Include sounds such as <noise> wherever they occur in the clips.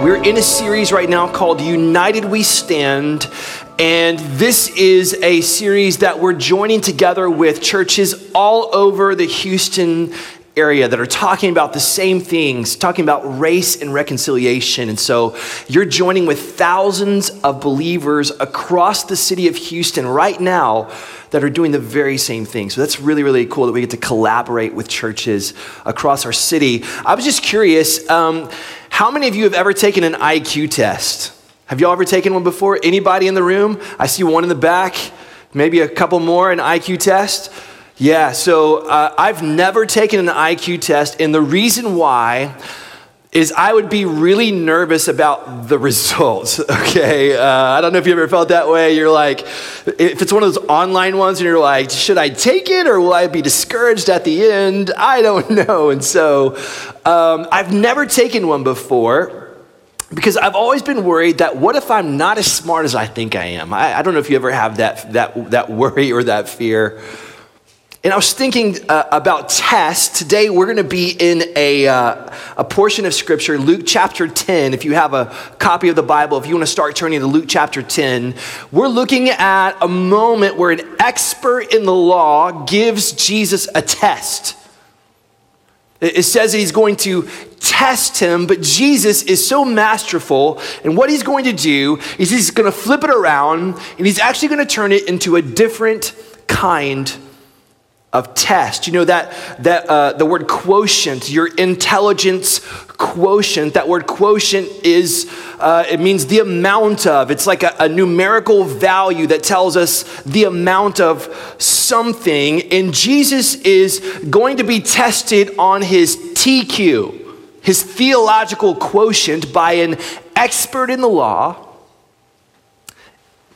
We're in a series right now called United We Stand. And this is a series that we're joining together with churches all over the Houston area that are talking about the same things, talking about race and reconciliation. And so you're joining with thousands of believers across the city of Houston right now that are doing the very same thing. So that's really, really cool that we get to collaborate with churches across our city. I was just curious um, how many of you have ever taken an IQ test? Have y'all ever taken one before? Anybody in the room? I see one in the back, maybe a couple more, an IQ test. Yeah, so uh, I've never taken an IQ test, and the reason why is I would be really nervous about the results. <laughs> Okay, uh, I don't know if you ever felt that way. You're like, if it's one of those online ones, and you're like, should I take it or will I be discouraged at the end? I don't <laughs> know. And so, um, I've never taken one before because I've always been worried that what if I'm not as smart as I think I am? I, I don't know if you ever have that that that worry or that fear. And I was thinking uh, about tests. Today we're going to be in a, uh, a portion of Scripture, Luke chapter 10. If you have a copy of the Bible, if you want to start turning to Luke chapter 10, we're looking at a moment where an expert in the law gives Jesus a test. It says that he's going to test him, but Jesus is so masterful. And what he's going to do is he's going to flip it around and he's actually going to turn it into a different kind of test. You know that that uh, the word quotient, your intelligence quotient. That word quotient is uh, it means the amount of. It's like a, a numerical value that tells us the amount of something. And Jesus is going to be tested on his TQ, his theological quotient, by an expert in the law.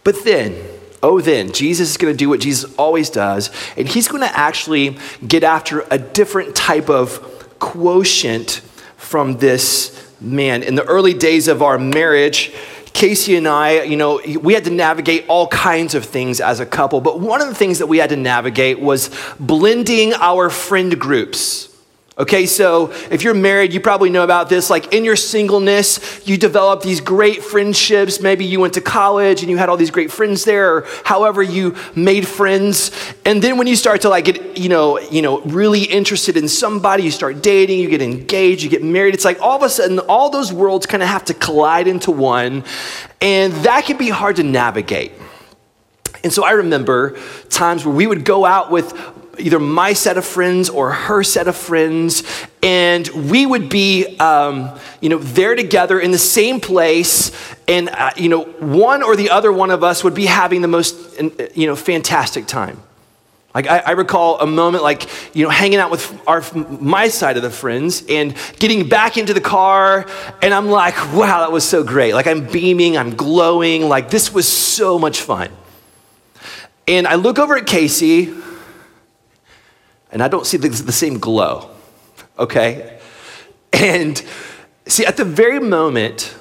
But then oh, then Jesus is going to do what Jesus always does, and he's going to actually get after a different type of quotient from this man. In the early days of our marriage, Casey and I, you know, we had to navigate all kinds of things as a couple, but one of the things that we had to navigate was blending our friend groups. Okay, so if you're married, you probably know about this. Like in your singleness, you develop these great friendships. Maybe you went to college and you had all these great friends there, or however you made friends. And then when you start to like get, you know, you know, really interested in somebody, you start dating, you get engaged, you get married. It's like all of a sudden, all those worlds kind of have to collide into one, and that can be hard to navigate. And so I remember times where we would go out with either my set of friends or her set of friends, and we would be, um, you know, there together in the same place, and uh, you know, one or the other one of us would be having the most, you know, fantastic time. Like I, I, recall a moment like you know hanging out with our my side of the friends and getting back into the car and I'm like wow that was so great like I'm beaming I'm glowing like this was so much fun and I look over at Casey and I don't see the, the same glow, okay? And see, at the very moment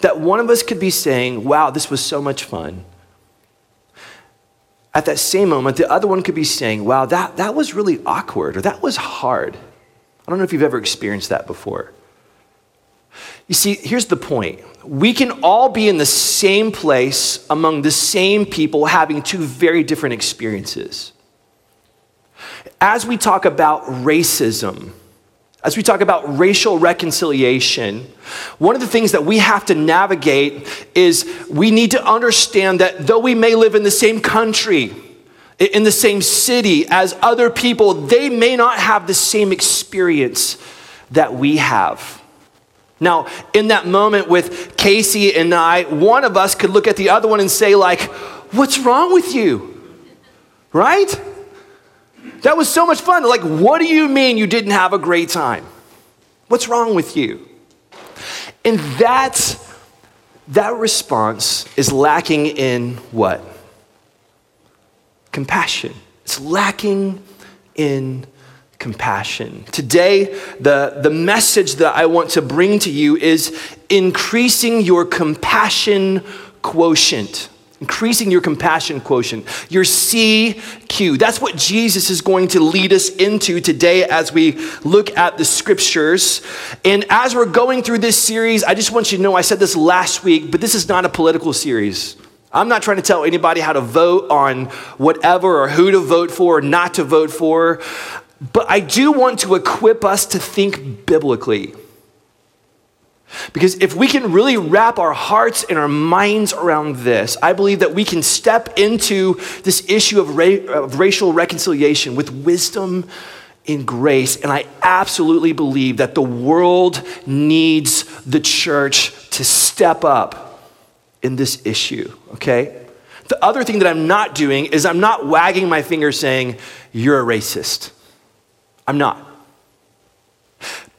that one of us could be saying, wow, this was so much fun, at that same moment, the other one could be saying, wow, that, that was really awkward or that was hard. I don't know if you've ever experienced that before. You see, here's the point. We can all be in the same place among the same people having two very different experiences as we talk about racism, as we talk about racial reconciliation, one of the things that we have to navigate is we need to understand that though we may live in the same country, in the same city as other people, they may not have the same experience that we have. Now, in that moment with Casey and I, one of us could look at the other one and say, like, what's wrong with you? Right? That was so much fun. Like, what do you mean you didn't have a great time? What's wrong with you? And that, that response is lacking in what? Compassion. It's lacking in compassion. Today, the, the message that I want to bring to you is increasing your compassion quotient. Increasing your compassion quotient, your CQ. That's what Jesus is going to lead us into today as we look at the scriptures. And as we're going through this series, I just want you to know I said this last week, but this is not a political series. I'm not trying to tell anybody how to vote on whatever or who to vote for or not to vote for, but I do want to equip us to think biblically. Because if we can really wrap our hearts and our minds around this, I believe that we can step into this issue of, ra- of racial reconciliation with wisdom and grace. And I absolutely believe that the world needs the church to step up in this issue, okay? The other thing that I'm not doing is I'm not wagging my finger saying, you're a racist. I'm not.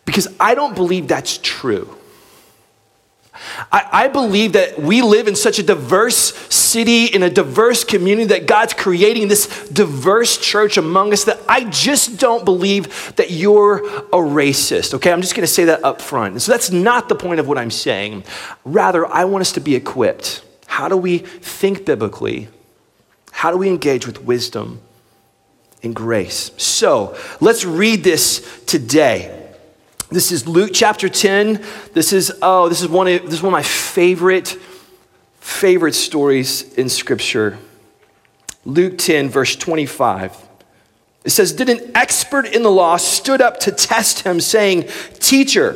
Because I don't believe that's true. I, I, believe that we live in such a diverse city, in a diverse community, that God's creating this diverse church among us that I just don't believe that you're a racist. Okay, I'm just gonna say that up front. So that's not the point of what I'm saying. Rather, I want us to be equipped. How do we think biblically? How do we engage with wisdom and grace? So let's read this today. This is Luke chapter 10. This is, oh, this is one of, this is one of my favorite, favorite stories in Scripture. Luke 10, verse 25. It says, Did an expert in the law stood up to test him, saying, Teacher,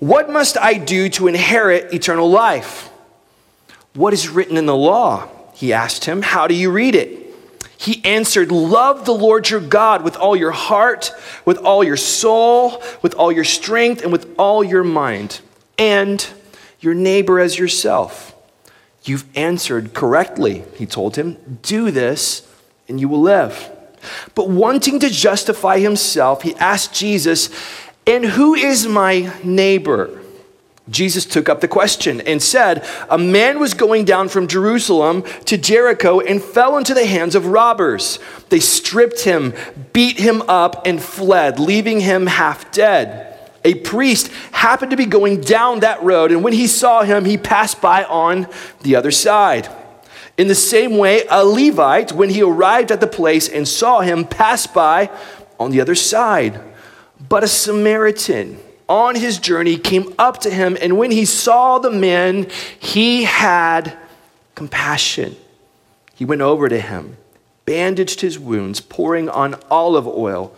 what must I do to inherit eternal life? What is written in the law? He asked him, How do you read it? He answered, Love the Lord your God with all your heart, with all your soul, with all your strength, and with all your mind, and your neighbor as yourself. You've answered correctly, he told him. Do this, and you will live. But wanting to justify himself, he asked Jesus, And who is my neighbor? Jesus took up the question and said, A man was going down from Jerusalem to Jericho and fell into the hands of robbers. They stripped him, beat him up, and fled, leaving him half dead. A priest happened to be going down that road, and when he saw him, he passed by on the other side. In the same way, a Levite, when he arrived at the place and saw him, passed by on the other side. But a Samaritan, on his journey came up to him, and when he saw the man, he had compassion. He went over to him, bandaged his wounds, pouring on olive oil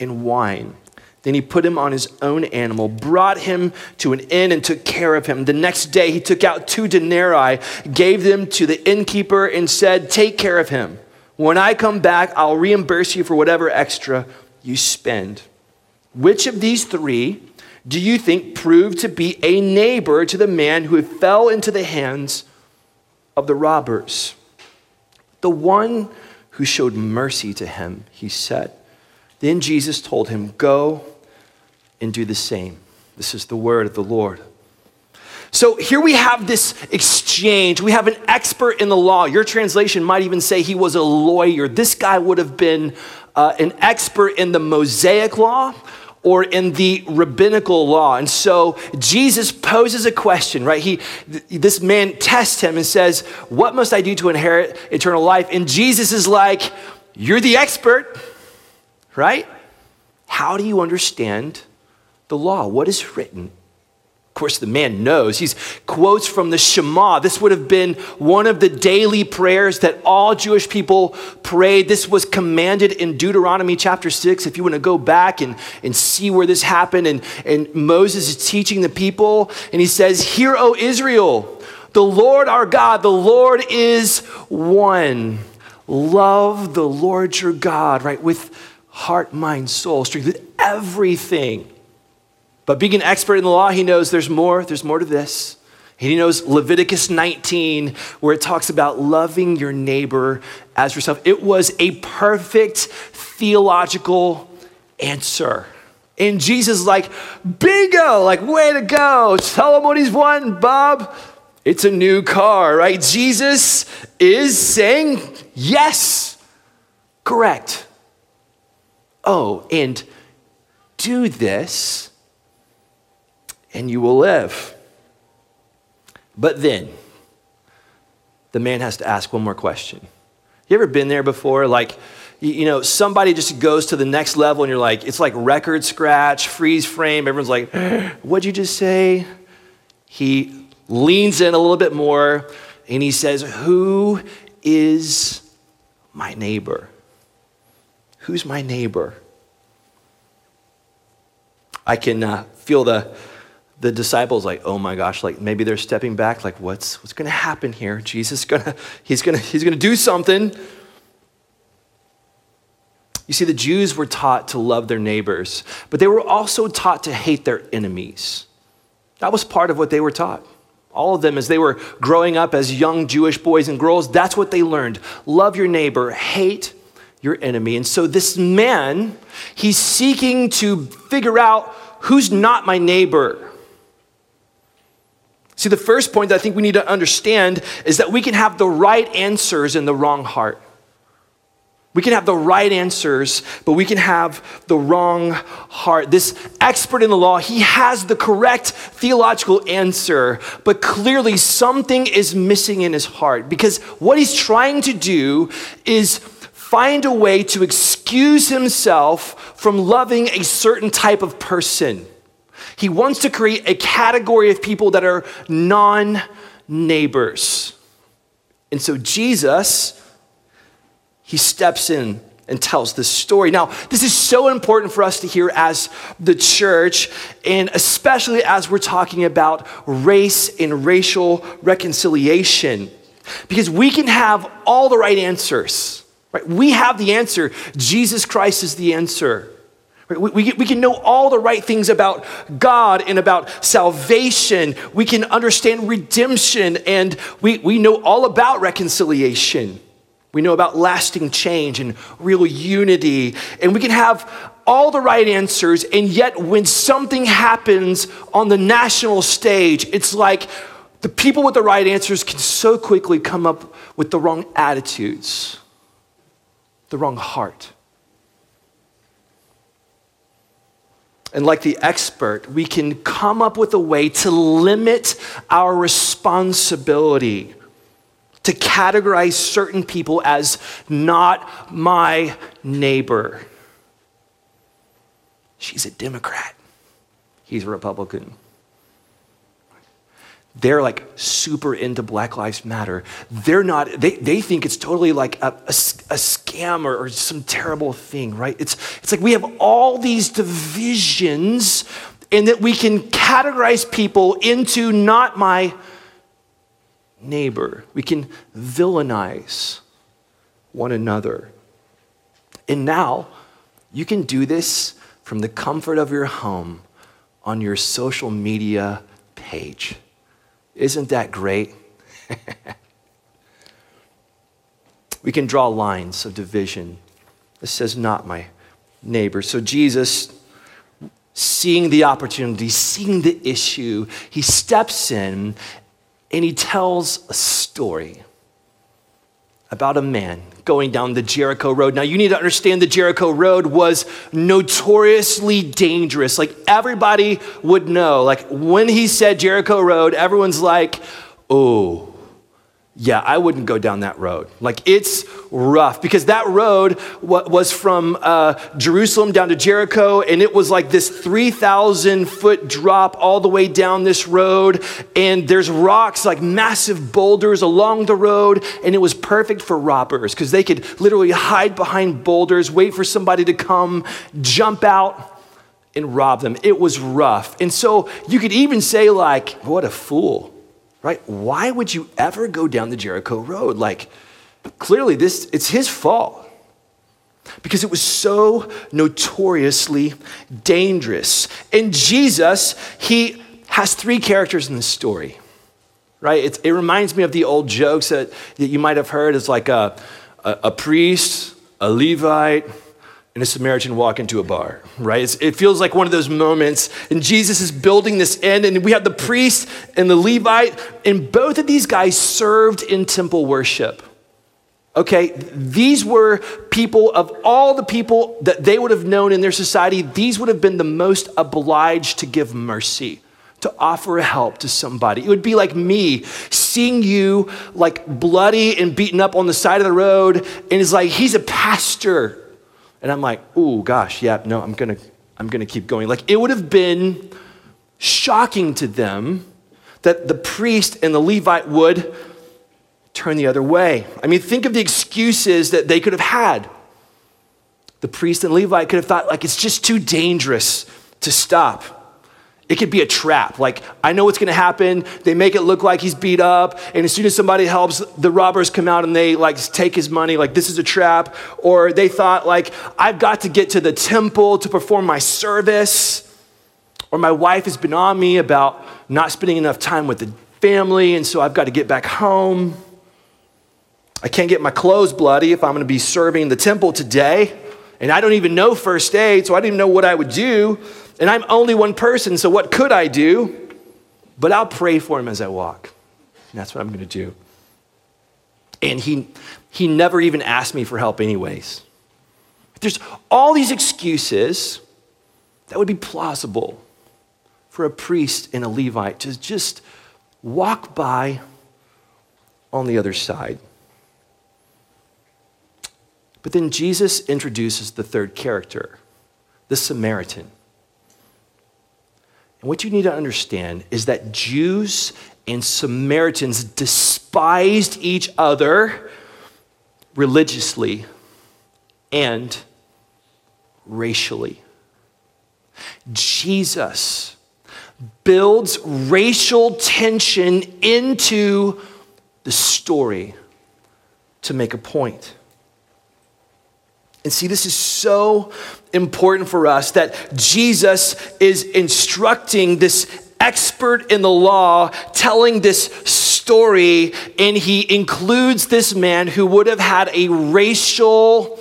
and wine. Then he put him on his own animal, brought him to an inn, and took care of him. The next day, he took out two denarii, gave them to the innkeeper, and said, Take care of him. When I come back, I'll reimburse you for whatever extra you spend. Which of these three? Do you think proved to be a neighbor to the man who fell into the hands of the robbers? The one who showed mercy to him, he said. Then Jesus told him, Go and do the same. This is the word of the Lord. So here we have this exchange. We have an expert in the law. Your translation might even say he was a lawyer. This guy would have been uh, an expert in the Mosaic law or in the rabbinical law. And so Jesus poses a question, right? He, this man tests him and says, What must I do to inherit eternal life? And Jesus is like, You're the expert, right? How do you understand the law? What is written? Of course, the man knows. He quotes from the Shema. This would have been one of the daily prayers that all Jewish people prayed. This was commanded in Deuteronomy chapter 6. If you want to go back and, and see where this happened, and, and Moses is teaching the people, and he says, Hear, O Israel, the Lord our God, the Lord is one. Love the Lord your God, right? With heart, mind, soul, strength, with everything but being an expert in the law, he knows there's more, there's more to this. He knows Leviticus 19, where it talks about loving your neighbor as yourself. It was a perfect theological answer. And Jesus is like, bingo, like, way to go. Tell him what he's won, Bob. It's a new car, right? Jesus is saying, yes, correct. Oh, and do this and you will live. But then, the man has to ask one more question. You ever been there before? Like, you know, somebody just goes to the next level and you're like, it's like record scratch, freeze frame. Everyone's like, <gasps> what'd you just say? He leans in a little bit more and he says, Who is my neighbor? Who's my neighbor? I can uh, feel the, the disciples like, oh my gosh, like maybe they're stepping back, like what's, what's going to happen here? Jesus gonna, he's to he's gonna do something. You see, the Jews were taught to love their neighbors, but they were also taught to hate their enemies. That was part of what they were taught. All of them, as they were growing up as young Jewish boys and girls, that's what they learned. Love your neighbor, hate your enemy. And so this man, he's seeking to figure out who's not my neighbor. See, the first point that I think we need to understand is that we can have the right answers in the wrong heart. We can have the right answers, but we can have the wrong heart. This expert in the law, he has the correct theological answer, but clearly something is missing in his heart because what he's trying to do is find a way to excuse himself from loving a certain type of person. He wants to create a category of people that are non neighbors. And so Jesus he steps in and tells this story. Now, this is so important for us to hear as the church, and especially as we're talking about race and racial reconciliation, because we can have all the right answers. Right? We have the answer. Jesus Christ is the answer. We, we, we can know all the right things about God and about salvation. We can understand redemption, and we, we know all about reconciliation. We know about lasting change and real unity. And we can have all the right answers. And yet, when something happens on the national stage, it's like the people with the right answers can so quickly come up with the wrong attitudes, the wrong heart. And like the expert, we can come up with a way to limit our responsibility to categorize certain people as not my neighbor. She's a Democrat, he's a Republican. They're like super into Black Lives Matter. They're not, they, they think it's totally like a, a, a scam or, or some terrible thing, right? It's, it's like we have all these divisions and that we can categorize people into not my neighbor. We can villainize one another. And now you can do this from the comfort of your home on your social media page. Isn't that great? <laughs> we can draw lines of division. This says, not my neighbor. So Jesus, seeing the opportunity, seeing the issue, he steps in and he tells a story about a man going down the Jericho Road. Now, you need to understand the Jericho Road was notoriously dangerous. Like, everybody would know. Like, when he said Jericho Road, everyone's like, oh, yeah, I wouldn't go down that road. Like, it's rough because that road was from uh, Jerusalem down to Jericho, and it was like this 3,000 foot drop all the way down this road. And there's rocks, like massive boulders along the road, and it was perfect for robbers because they could literally hide behind boulders, wait for somebody to come, jump out, and rob them. It was rough. And so you could even say, like, what a fool right? Why would you ever go down the Jericho road? Like, clearly, this it's his fault because it was so notoriously dangerous. And Jesus, he has three characters in this story, right? It, it reminds me of the old jokes that, that you might have heard. It's like a, a, a priest, a Levite, and a Samaritan walk into a bar, right? It's, it feels like one of those moments, and Jesus is building this end, and we have the priest and the Levite, and both of these guys served in temple worship. Okay, these were people of all the people that they would have known in their society, these would have been the most obliged to give mercy, to offer help to somebody. It would be like me seeing you like bloody and beaten up on the side of the road, and it's like, he's a pastor. And I'm like, oh gosh, yeah, no, I'm gonna, I'm gonna keep going. Like it would have been shocking to them that the priest and the Levite would turn the other way. I mean, think of the excuses that they could have had. The priest and Levite could have thought, like, it's just too dangerous to stop. It could be a trap. Like, I know what's gonna happen. They make it look like he's beat up, and as soon as somebody helps, the robbers come out and they like take his money, like, this is a trap. Or they thought, like, I've got to get to the temple to perform my service. Or my wife has been on me about not spending enough time with the family, and so I've got to get back home. I can't get my clothes bloody if I'm going to be serving the temple today. And I don't even know first aid, so I didn't know what I would do. And I'm only one person, so what could I do? But I'll pray for him as I walk. And that's what I'm going to do. And he, he never even asked me for help, anyways. There's all these excuses that would be plausible for a priest and a Levite to just walk by on the other side. But then Jesus introduces the third character, the Samaritan. And what you need to understand is that Jews and Samaritans despised each other religiously and racially. Jesus builds racial tension into the story to make a point. And see, this is so important for us that Jesus is instructing this expert in the law, telling this story, and he includes this man who would have had a racial,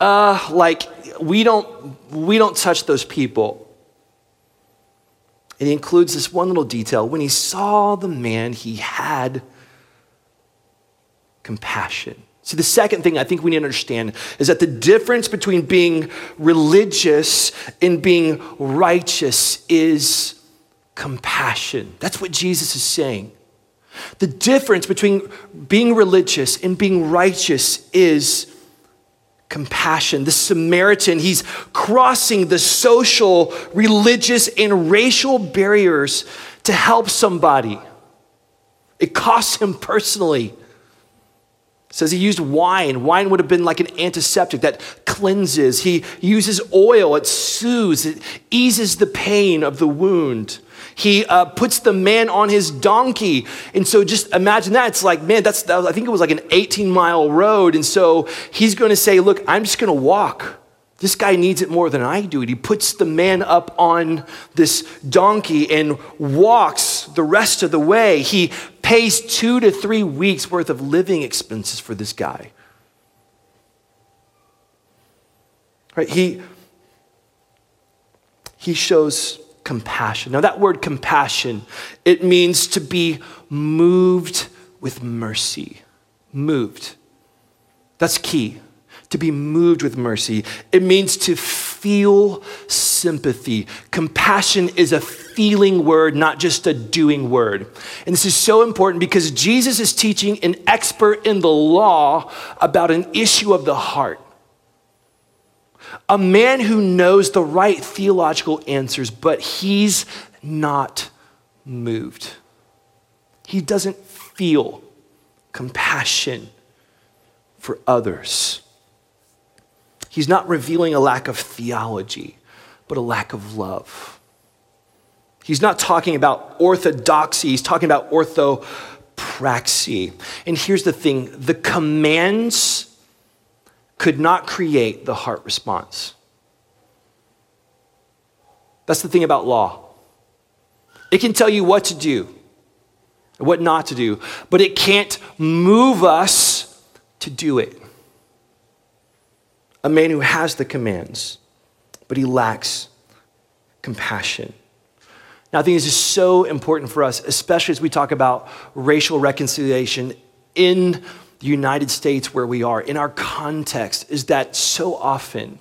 uh, like, we don't, we don't touch those people. And he includes this one little detail. When he saw the man, he had compassion. See, the second thing I think we need to understand is that the difference between being religious and being righteous is compassion. That's what Jesus is saying. The difference between being religious and being righteous is compassion. The Samaritan, he's crossing the social, religious, and racial barriers to help somebody. It costs him personally says he used wine. Wine would have been like an antiseptic that cleanses. He uses oil, it soothes, it eases the pain of the wound. He uh, puts the man on his donkey. And so just imagine that. It's like, man, that's, that was, I think it was like an 18 mile road. And so he's going to say, look, I'm just going to walk. This guy needs it more than I do. And He puts the man up on this donkey and walks the rest of the way. He pays two to three weeks worth of living expenses for this guy. Right? He, he shows compassion. Now, that word compassion, it means to be moved with mercy. Moved. That's key to be moved with mercy. It means to feel sympathy. Compassion is a feeling word, not just a doing word. And this is so important because Jesus is teaching an expert in the law about an issue of the heart. A man who knows the right theological answers, but he's not moved. He doesn't feel compassion for others. He's not revealing a lack of theology, but a lack of love. He's not talking about orthodoxy, he's talking about orthopraxy. And here's the thing the commands could not create the heart response. That's the thing about law. It can tell you what to do, and what not to do, but it can't move us to do it. A man who has the commands, but he lacks compassion. Now, I think this is so important for us, especially as we talk about racial reconciliation in the United States where we are, in our context, is that so often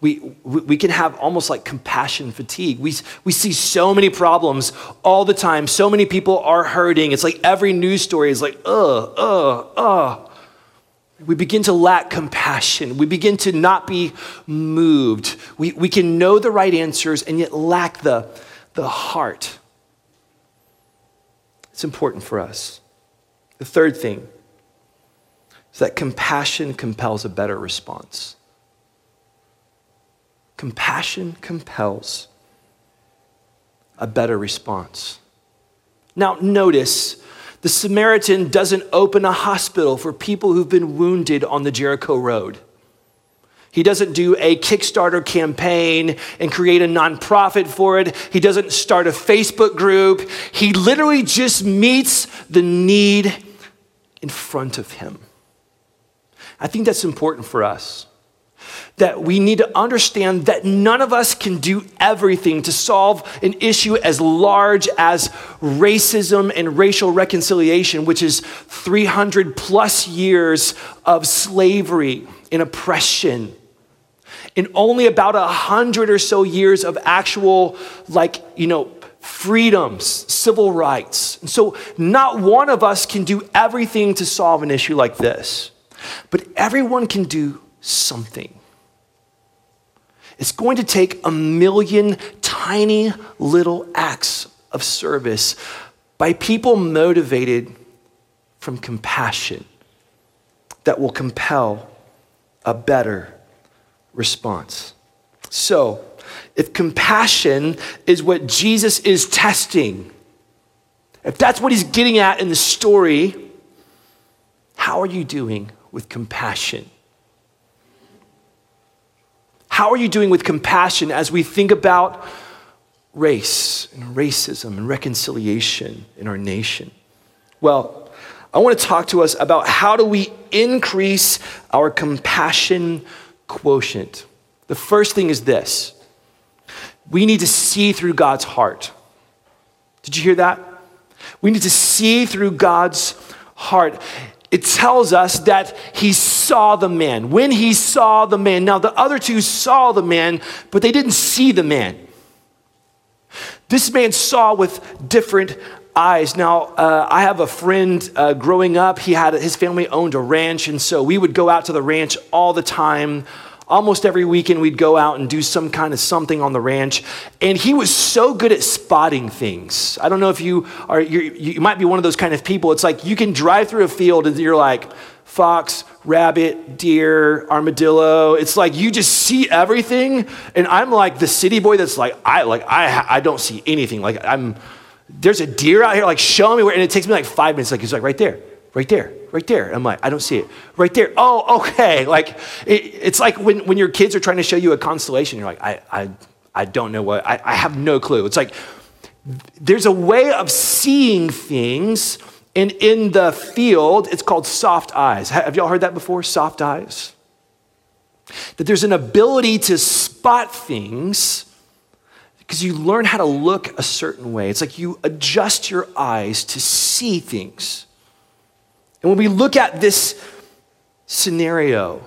we, we can have almost like compassion fatigue. We, we see so many problems all the time. So many people are hurting. It's like every news story is like, uh, uh, uh. We begin to lack compassion. We begin to not be moved. We, we can know the right answers and yet lack the, the heart. It's important for us. The third thing is that compassion compels a better response. Compassion compels a better response. Now, notice the Samaritan doesn't open a hospital for people who've been wounded on the Jericho Road. He doesn't do a Kickstarter campaign and create a nonprofit for it. He doesn't start a Facebook group. He literally just meets the need in front of him. I think that's important for us. That we need to understand that none of us can do everything to solve an issue as large as racism and racial reconciliation, which is 300 plus years of slavery and oppression in only about a hundred or so years of actual, like, you know, freedoms, civil rights. And so, not one of us can do everything to solve an issue like this, but everyone can do something. It's going to take a million tiny little acts of service by people motivated from compassion that will compel a better response. So, if compassion is what Jesus is testing, if that's what he's getting at in the story, how are you doing with compassion? How are you doing with compassion as we think about race and racism and reconciliation in our nation? Well, I want to talk to us about how do we increase our compassion quotient. The first thing is this we need to see through God's heart. Did you hear that? We need to see through God's heart. It tells us that he saw the man. When he saw the man, now the other two saw the man, but they didn't see the man. This man saw with different eyes. Now, uh, I have a friend uh, growing up, he had his family owned a ranch, and so we would go out to the ranch all the time. Almost every weekend, we'd go out and do some kind of something on the ranch. And he was so good at spotting things. I don't know if you are, you might be one of those kind of people. It's like you can drive through a field and you're like, fox, rabbit, deer, armadillo. It's like you just see everything. And I'm like the city boy that's like, I like I I don't see anything. Like I'm there's a deer out here, like show me where, and it takes me like five minutes. Like he's like right there, right there, right there. I'm like, I don't see it. Right there. Oh, okay. <laughs> Like it, it's like when, when your kids are trying to show you a constellation, you're like, I I I don't know what I, I have no clue. It's like there's a way of seeing things, and in the field, it's called soft eyes. Have y'all heard that before? Soft eyes? That there's an ability to spot things because you learn how to look a certain way. It's like you adjust your eyes to see things. And when we look at this scenario,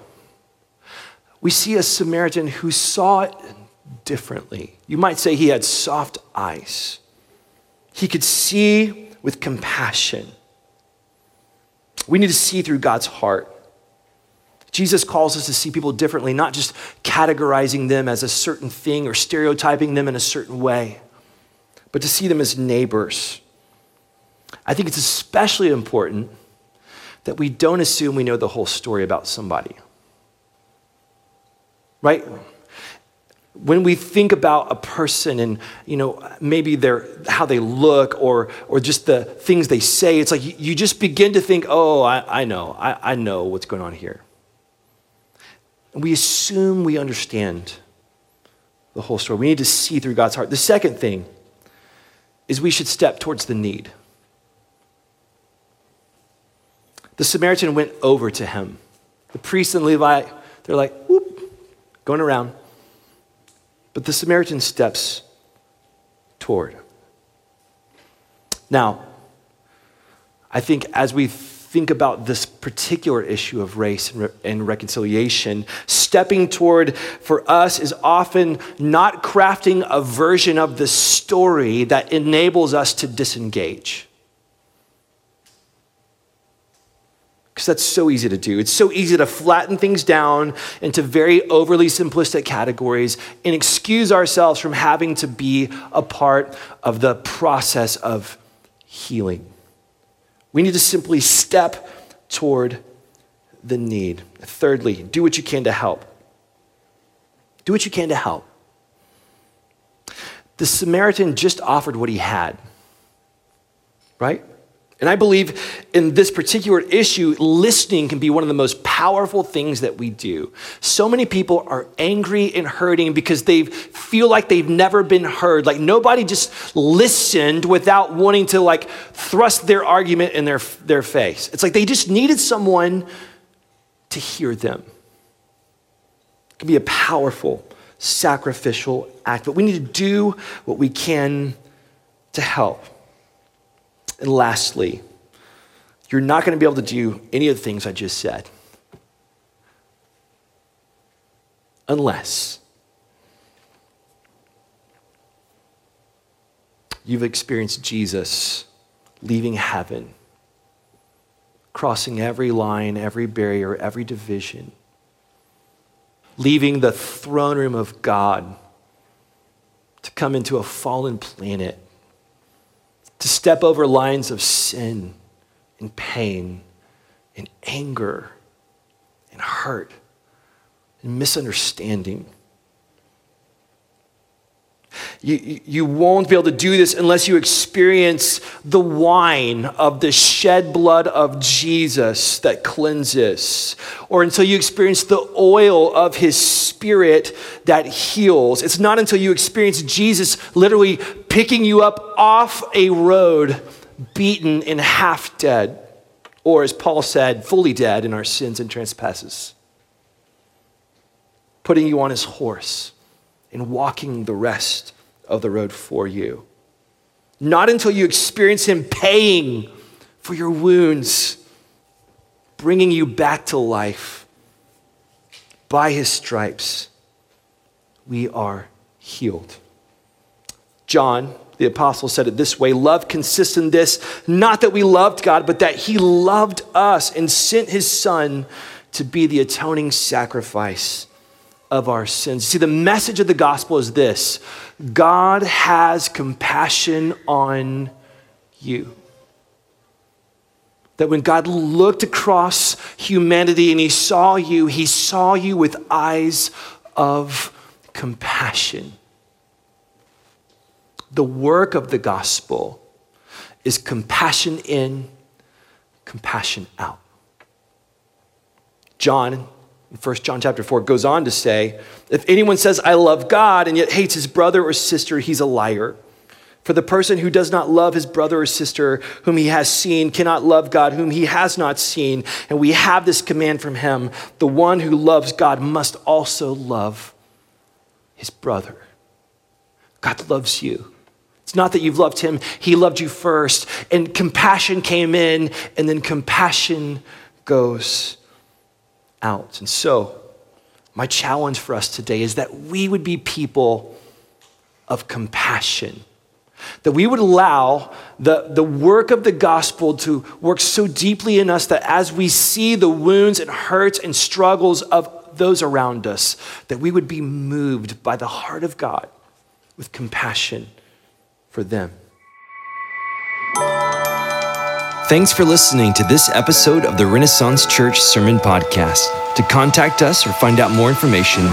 we see a Samaritan who saw it differently. You might say he had soft eyes. He could see with compassion. We need to see through God's heart. Jesus calls us to see people differently, not just categorizing them as a certain thing or stereotyping them in a certain way, but to see them as neighbors. I think it's especially important that we don't assume we know the whole story about somebody. Right? When we think about a person and you know maybe their how they look or or just the things they say, it's like you, just begin to think, oh, I, I know, I, I know what's going on here. And we assume we understand the whole story. We need to see through God's heart. The second thing is we should step towards the need. The Samaritan went over to him. The priest and Levi, they're like, whoop, going around. But the Samaritan steps toward. Now, I think as we think about this particular issue of race and, re- and, reconciliation, stepping toward for us is often not crafting a version of the story that enables us to disengage. Because that's so easy to do. It's so easy to flatten things down into very overly simplistic categories and excuse ourselves from having to be a part of the process of healing. We need to simply step toward the need. Thirdly, do what you can to help. Do what you can to help. The Samaritan just offered what he had, right? And I believe in this particular issue, listening can be one of the most powerful things that we do. So many people are angry and hurting because they feel like they've never been heard. Like nobody just listened without wanting to like thrust their argument in their, their face. It's like they just needed someone to hear them. It can be a powerful, sacrificial act, but we need to do what we can to help. And lastly, you're not going to be able to do any of the things I just said. Unless you've experienced Jesus leaving heaven, crossing every line, every barrier, every division, leaving the throne room of God to come into a fallen planet to step over lines of sin and pain and anger and hurt and misunderstanding. You, you won't be able to do this unless you experience the wine of the shed blood of Jesus that cleanses, or until you experience the oil of his spirit that heals. It's not until you experience Jesus literally picking you up off a road, beaten and half dead, or as Paul said, fully dead in our sins and trespasses, putting you on his horse and walking the rest of the road for you. Not until you experience Him paying for your wounds, bringing you back to life. By His stripes, we are healed. John, the apostle, said it this way Love consists in this, not that we loved God, but that He loved us and sent His Son to be the atoning sacrifice of our sins. See, the message of the gospel is this God has compassion on you. That when God looked across humanity and he saw you, he saw you with eyes of compassion. The work of the gospel is compassion in, compassion out. John 1 John chapter 4 goes on to say, if anyone says, I love God, and yet hates his brother or sister, he's a liar. For the person who does not love his brother or sister whom he has seen cannot love God whom he has not seen. And we have this command from him the one who loves God must also love his brother. God loves you. It's not that you've loved him, he loved you first. And compassion came in, and then compassion goes out. And so, my challenge for us today is that we would be people of compassion. That we would allow the, the work of the gospel to work so deeply in us that as we see the wounds and hurts and struggles of those around us, that we would be moved by the heart of God with compassion for them. Thanks for listening to this episode of the Renaissance Church Sermon Podcast. To contact us or find out more information,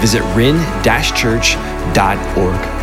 visit ren-church.org.